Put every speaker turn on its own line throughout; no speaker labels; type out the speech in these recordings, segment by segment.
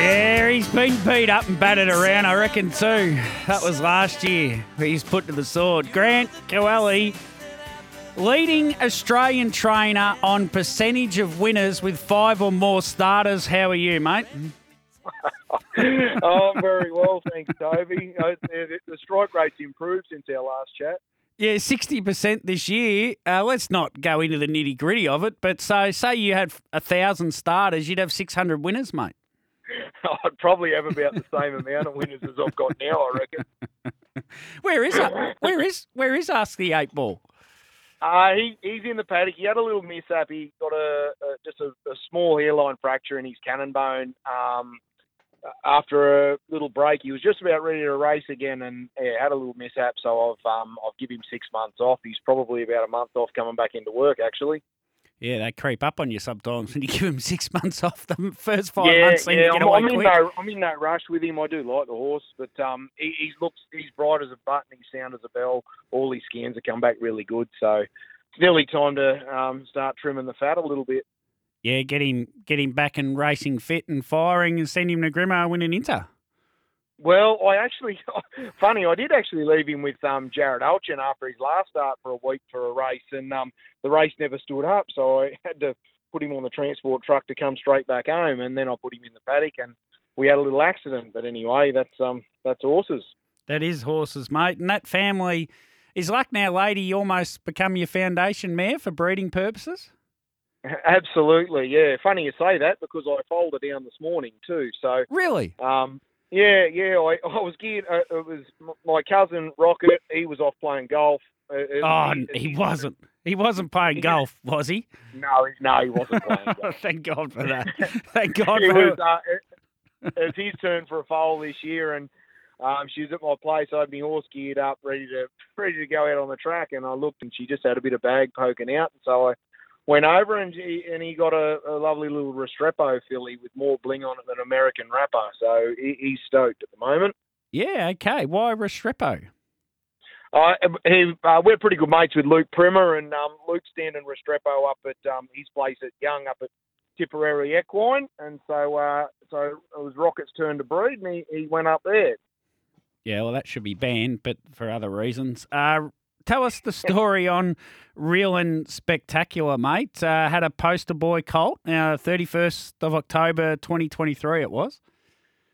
Yeah, he's been beat up and battered around, I reckon, too. That was last year. He's put to the sword. Grant Coelli, leading Australian trainer on percentage of winners with five or more starters. How are you, mate?
oh, I'm very well, thanks, Toby. Uh, the, strike rate's improved since our last chat.
Yeah, 60% this year. Uh, let's not go into the nitty gritty of it, but so say you had a thousand starters, you'd have 600 winners, mate.
I'd probably have about the same amount of winners as I've got now, I reckon.
where is it? Where is where is Ask the Eight Ball?
Uh, he, he's in the paddock. He had a little mishap. He got a, a just a, a, small hairline fracture in his cannon bone. Um, after a little break, he was just about ready to race again, and yeah, had a little mishap. So I've um, I've given him six months off. He's probably about a month off coming back into work actually.
Yeah, they creep up on you sometimes when you give him six months off. The first five
yeah,
months
yeah, I'm,
away
I'm
quick.
In no, I'm in no rush with him. I do like the horse, but um, he, he looks he's bright as a button. He's sound as a bell. All his scans have come back really good. So it's nearly time to um, start trimming the fat a little bit.
Yeah, get him get him back and racing fit and firing and send him to Grimo win an Inter.
Well, I actually, funny, I did actually leave him with um, Jared Alchin after his last start for a week for a race, and um, the race never stood up, so I had to put him on the transport truck to come straight back home, and then I put him in the paddock, and we had a little accident. But anyway, that's um, that's horses.
That is horses, mate, and that family is Lucknow Lady You almost become your foundation mare for breeding purposes.
Absolutely, yeah. Funny you say that because I folded down this morning too. So
really,
um, yeah, yeah. I, I was geared. Uh, it was my cousin Rocket. He was off playing golf. Uh,
oh, he, he wasn't. He wasn't playing golf, was he?
No, no, he wasn't playing golf.
Thank God for that. Thank God
it
for
was, uh, it, his turn for a foal this year, and um, she was at my place. I had my horse geared up, ready to ready to go out on the track, and I looked, and she just had a bit of bag poking out, and so I went over and he, and he got a, a lovely little Restrepo filly with more bling on it than American Rapper. So he, he's stoked at the moment.
Yeah, okay. Why Restrepo?
Uh, he, uh, we're pretty good mates with Luke Primer, and um, Luke's standing Restrepo up at um, his place at Young up at Tipperary Equine, and so uh, so it was Rocket's turn to breed, and he, he went up there.
Yeah, well, that should be banned, but for other reasons. Uh, tell us the story on Real and Spectacular, mate. Uh, had a poster boy colt, uh, 31st of October 2023 it was.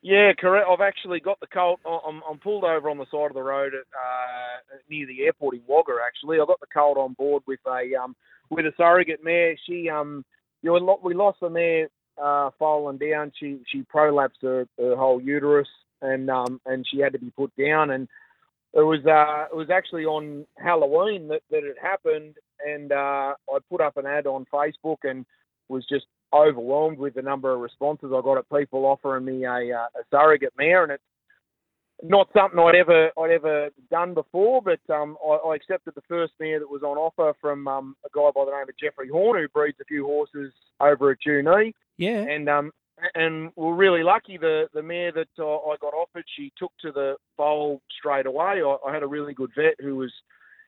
Yeah, correct. I've actually got the colt. I'm, I'm pulled over on the side of the road at uh, near the airport in Wagga. Actually, I got the colt on board with a um, with a surrogate mare. She um, you know, we lost the mare uh, falling down. She she prolapsed her, her whole uterus, and um, and she had to be put down. And it was uh, it was actually on Halloween that, that it happened, and uh, I put up an ad on Facebook and was just overwhelmed with the number of responses I got at people offering me a, uh, a surrogate mare, and it's not something I'd ever I'd ever done before. But um, I, I, accepted the first mare that was on offer from um, a guy by the name of Jeffrey Horn, who breeds a few horses over at Junee.
Yeah,
and um, and we're really lucky. The the mare that uh, I got offered, she took to the foal straight away. I, I had a really good vet who was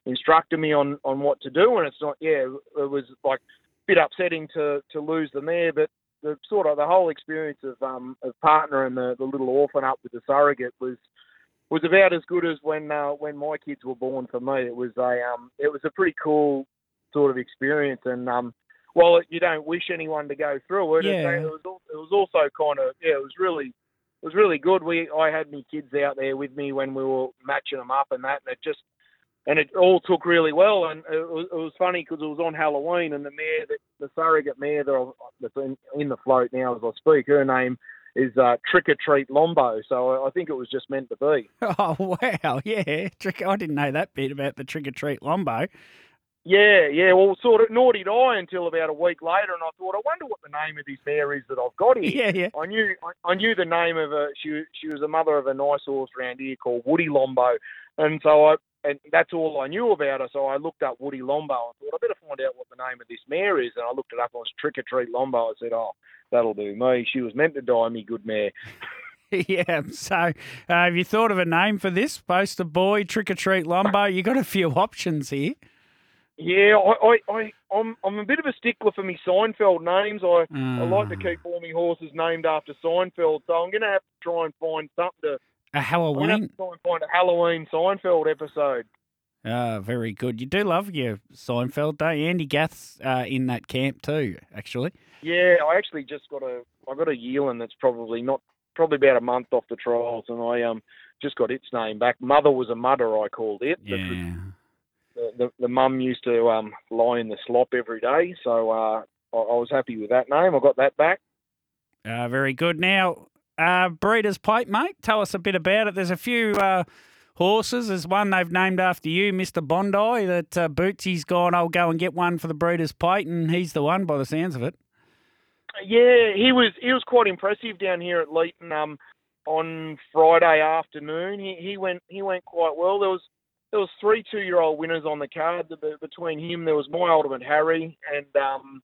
instructing me on on what to do, and it's not yeah, it was like a bit upsetting to to lose the mare, but the sort of the whole experience of um of partnering the, the little orphan up with the surrogate was was about as good as when uh, when my kids were born for me. It was a um it was a pretty cool sort of experience, and um while you don't wish anyone to go through it,
yeah.
it, it was it was also kind of yeah it was really it was really good. We I had my kids out there with me when we were matching them up and that, and it just and it all took really well. And it was, it was funny because it was on Halloween, and the mare, that, the surrogate mare that that's in, in the float now as I speak, her name is uh, Trick or Treat Lombo. So I think it was just meant to be.
Oh wow, yeah, trick. I didn't know that bit about the Trick or Treat Lombo.
Yeah, yeah. Well, sort of, nor did I until about a week later, and I thought, I wonder what the name of this mare is that I've got here.
Yeah, yeah.
I knew, I, I knew the name of a. She, she was the mother of a nice horse around here called Woody Lombo, and so I, and that's all I knew about her. So I looked up Woody Lombo. I thought I better find out what the name of this mare is, and I looked it up. It was Trick or Treat Lombo. I said, oh, that'll do me. She was meant to die me, good mare.
yeah. So, uh, have you thought of a name for this? Poster boy, trick or treat Lombo. You got a few options here.
Yeah, I, I, I, I'm, I'm a bit of a stickler for me Seinfeld names. I, I like to
Ah.
keep all my horses named after Seinfeld, so I'm going to have to try and find something to.
A
I'm going to have to try and find a Halloween Seinfeld episode.
Ah, very good. You do love your Seinfeld, don't you? Andy Gath's uh, in that camp too, actually.
Yeah, I actually just got a, I got a yearling that's probably not, probably about a month off the trials, and I um just got its name back. Mother was a mudder, I called it.
Yeah.
The, the, mum used to um lie in the slop every day, so uh, I, I was happy with that name. I got that back.
Uh, very good. Now, uh, Breeders' Plate, mate, tell us a bit about it. There's a few uh, horses. There's one they've named after you, Mr. Bondi, that uh, Bootsy's gone, I'll go and get one for the Breeders' Plate, and he's the one by the sounds of it.
Yeah, he was he was quite impressive down here at Leeton um, on Friday afternoon. He he went he went quite well. There was there was three two year old winners on the card. Between him, there was my ultimate Harry and um,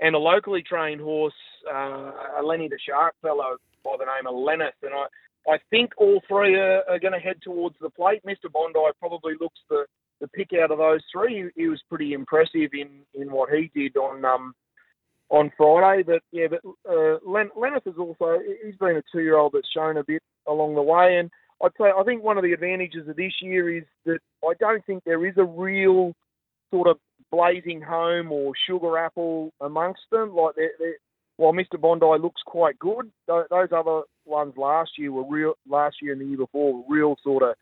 and a locally trained horse, uh, a Lenny the Shark fellow by the name of Lenneth. And I I think all three are, are going to head towards the plate. Mister Bondi probably looks the the pick out of those three. He, he was pretty impressive in in what he did on um on Friday. But yeah, but uh, Len- Lenneth is also he's been a two year old that's shown a bit along the way, and I'd say I think one of the advantages of this year is that I don't think there is a real sort of blazing home or sugar apple amongst them. Like they're, they're, while Mr Bondi looks quite good, tho- those other ones last year were real. Last year and the year before were real sort of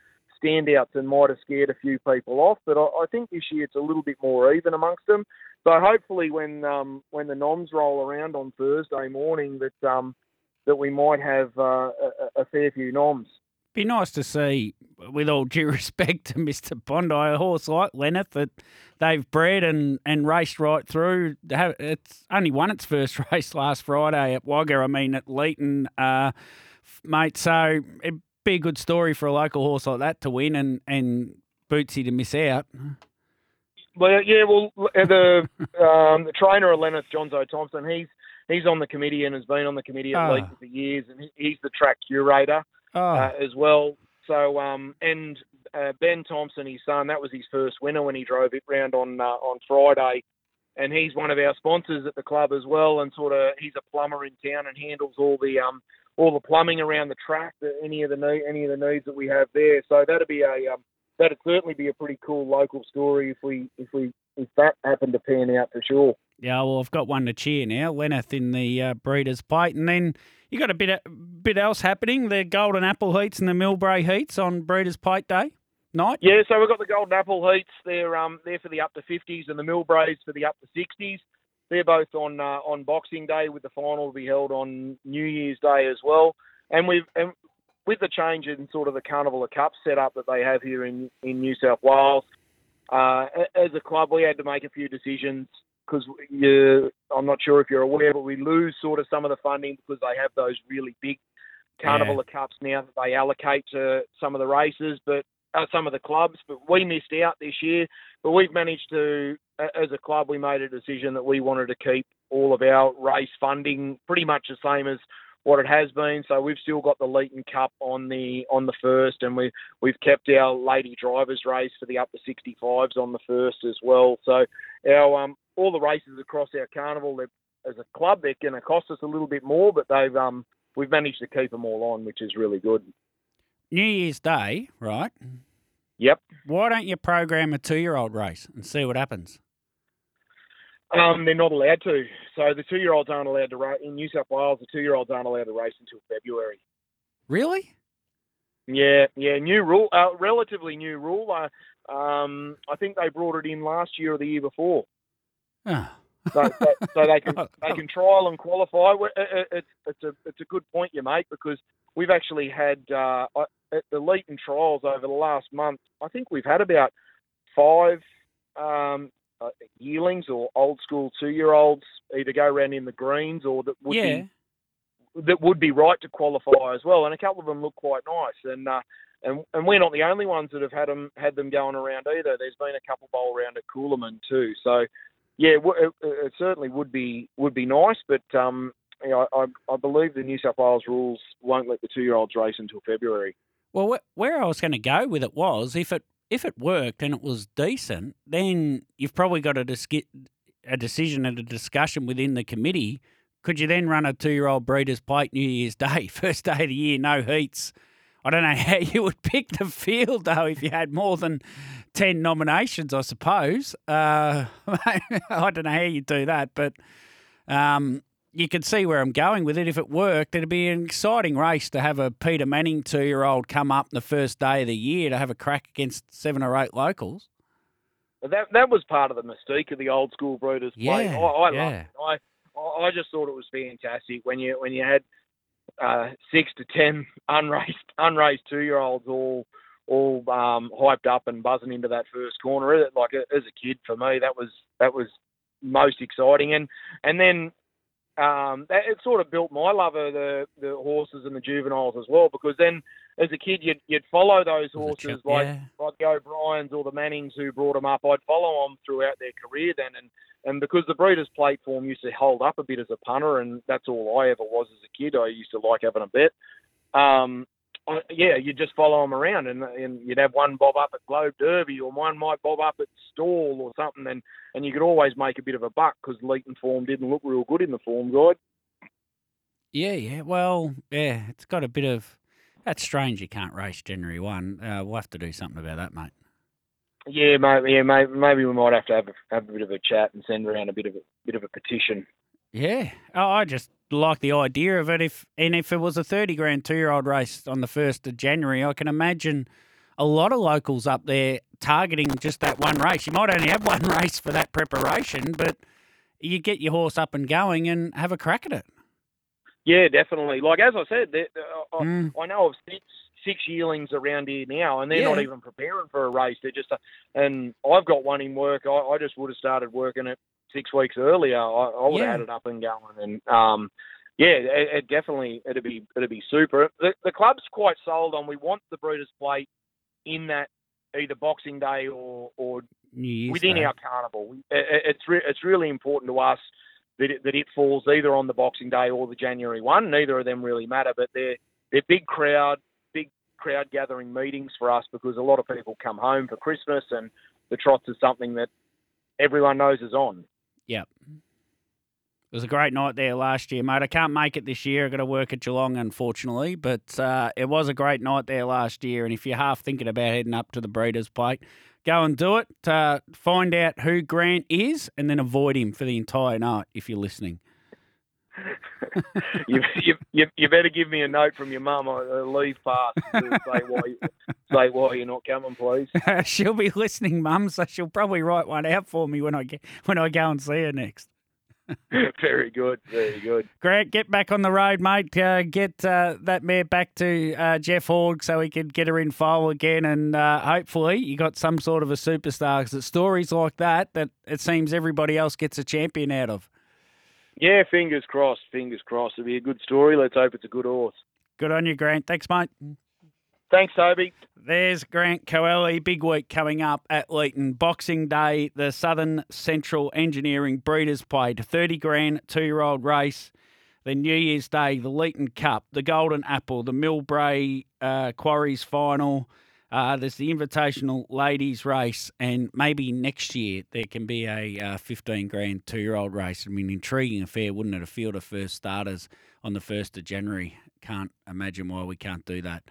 standouts and might have scared a few people off. But I, I think this year it's a little bit more even amongst them. So hopefully, when um, when the noms roll around on Thursday morning, that um, that we might have uh, a, a fair few noms.
Be nice to see, with all due respect to Mr. Bondi, a horse like Lenneth that they've bred and, and raced right through. It's only won its first race last Friday at Wagga, I mean, at Leeton, uh, mate. So it'd be a good story for a local horse like that to win and, and Bootsy to miss out.
Well, yeah, well, uh, the um, the trainer of Lenneth, Johnzo Thompson, he's he's on the committee and has been on the committee at
Ah.
Leeton for years, and he, he's the track curator
Oh,
uh, as well. So, um, and uh, Ben Thompson, his son, that was his first winner when he drove it round on uh, on Friday, and he's one of our sponsors at the club as well. And sort of, he's a plumber in town and handles all the um, all the plumbing around the track, the, any of the need, any of the needs that we have there. So that'd be a um, that'd certainly be a pretty cool local story if we if we if that happened to pan out for sure.
Yeah, well, I've got one to cheer now. Lenneth in the uh, Breeders' Plate. And then you got a bit bit else happening the Golden Apple Heats and the Millbrae Heats on Breeders' Plate Day night.
Yeah, so we've got the Golden Apple Heats. They're um they're for the up to fifties, and the Millbraes for the up to sixties. They're both on uh, on Boxing Day, with the final to be held on New Year's Day as well. And we've and with the change in sort of the Carnival of Cups setup that they have here in in New South Wales, uh, as a club we had to make a few decisions because I'm not sure if you're aware, but we lose sort of some of the funding because they have those really big Carnival
Yeah.
of Cups now that they allocate to some of the races, but uh, some of the clubs. But we missed out this year. But we've managed to, as a club, we made a decision that we wanted to keep all of our race funding pretty much the same as what it has been. So we've still got the Leeton Cup on the on the first, and we we've kept our lady drivers race for the up to 65s on the first as well. So our um all the races across our carnival, as a club, they're going to cost us a little bit more, but they've um we've managed to keep them all on, which is really good.
New Year's Day, right?
Yep.
Why don't you program a two-year-old race and see what happens?
Um, they're not allowed to. So the two-year-olds aren't allowed to race in New South Wales. The two-year-olds aren't allowed to race until February.
Really?
Yeah, yeah, new rule, uh, relatively new rule. Uh, um, I think they brought it in last year or the year before,
Oh.
so, so, so they can they can trial and qualify. It- it- It's it's a it's a good point you make because we've actually had uh, at the Leeton trials over the last month. I think we've had about five um, uh, yearlings or old school two year olds either go around in the greens or that would
yeah.
be that would be right to qualify as well. And a couple of them look quite nice. And uh, and and we're not the only ones that have had them had them going around either. There's been a couple bowl around at Coolamon too. So yeah, it, it certainly would be would be nice, but um, you know, I, I believe the New South Wales rules won't let the two year olds race until February.
Well, where I was going to go with it was if it if it worked and it was decent, then you've probably got a, dis- a decision and a discussion within the committee. Could you then run a two year old Breeders' Plate New Year's Day, first day of the year, no heats? I don't know how you would pick the field though if you had more than ten nominations. I suppose uh, I don't know how you do that, but um, you can see where I'm going with it. If it worked, it'd be an exciting race to have a Peter Manning two year old come up the first day of the year to have a crack against seven or eight locals.
That that was part of the mystique of the old school breeders'
yeah,
plate. I, I
yeah.
loved it. I I just thought it was fantastic when you when you had uh, six to ten unraced unraced two year olds all all um, hyped up and buzzing into that first corner. Like as a kid, for me, that was that was most exciting. And and then um, that, it sort of built my love of the, the horses and the juveniles as well. Because then, as a kid, you'd you'd follow those horses like
yeah.
like the O'Briens or the Mannings who brought them up. I'd follow them throughout their career then, and and because the Breeders' Plate form used to hold up a bit as a punter, and that's all I ever was as a kid. I used to like having a bet. Um, I, yeah, you just follow them around, and, and you'd have one bob up at Globe Derby, or one might bob up at Stall or something, and and you could always make a bit of a buck because Leeton form didn't look real good in the form guide.
Yeah, yeah. Well, yeah, it's got a bit of. That's strange. You can't race January one. Uh, we'll have to do something about that, mate.
Yeah, maybe, yeah, maybe, maybe we might have to have a, have a bit of a chat and send around a bit of a bit of a petition.
Yeah. Oh, I just like the idea of it. If and if it was a thirty grand two year old race on the first of January, I can imagine a lot of locals up there targeting just that one race. You might only have one race for that preparation, but you get your horse up and going and have a crack at it.
Yeah, definitely. Like as I said, uh, I,
Mm.
I know of six six yearlings around here now, and they're not even preparing for a race. They're just, a, and I've got one in work. I, I just would have started working it six weeks earlier. I, I would
Yeah.
have had it up and going, and um, yeah, it, it definitely it'd be it'd be super. The, the club's quite sold on. We want the Breeders' Plate in that either Boxing Day or or
New Year's
within
Day.
our carnival. We- i- i- It's re- it's really important to us that it, that it falls either on the Boxing Day or the January one. Neither of them really matter, but they're they're big crowd, crowd gathering meetings for us because a lot of people come home for Christmas, and the trots is something that everyone knows is on.
Yep. It was a great night there last year, mate. I can't make it this year. I've got to work at Geelong, unfortunately. But uh, it was a great night there last year. And if you're half thinking about heading up to the Breeders' Plate, go and do it. Uh, find out who Grant is and then avoid him for the entire night if you're listening.
you, you, you, better give me a note from your mum or a leave pass to say why say why you're not coming, please.
she'll be listening, Mum, so she'll probably write one out for me when I get when I go and see her next.
very good, very good.
Grant, get back on the road, mate. Uh, get uh, that mare back to uh, Jeff Hord so he can get her in foal again, and uh, hopefully you got some sort of a superstar. Because it's stories like that that it seems everybody else gets a champion out of.
Yeah, fingers crossed, fingers crossed. It'll be a good story. Let's hope it's a good horse.
Good on you, Grant. Thanks, mate.
Thanks, Toby.
There's Grant Coelli. Big week coming up at Leeton. Boxing Day, the Southern Central Engineering Breeders' Plate. 30 grand, two year old race. Then New Year's Day, the Leeton Cup, the Golden Apple, the Millbrae uh, Quarries Final. Uh, there's the Invitational Ladies Race, and maybe next year there can be a uh, 15 grand two year old race. I mean, intriguing affair, wouldn't it? A field of first starters on the 1st of January. Can't imagine why we can't do that.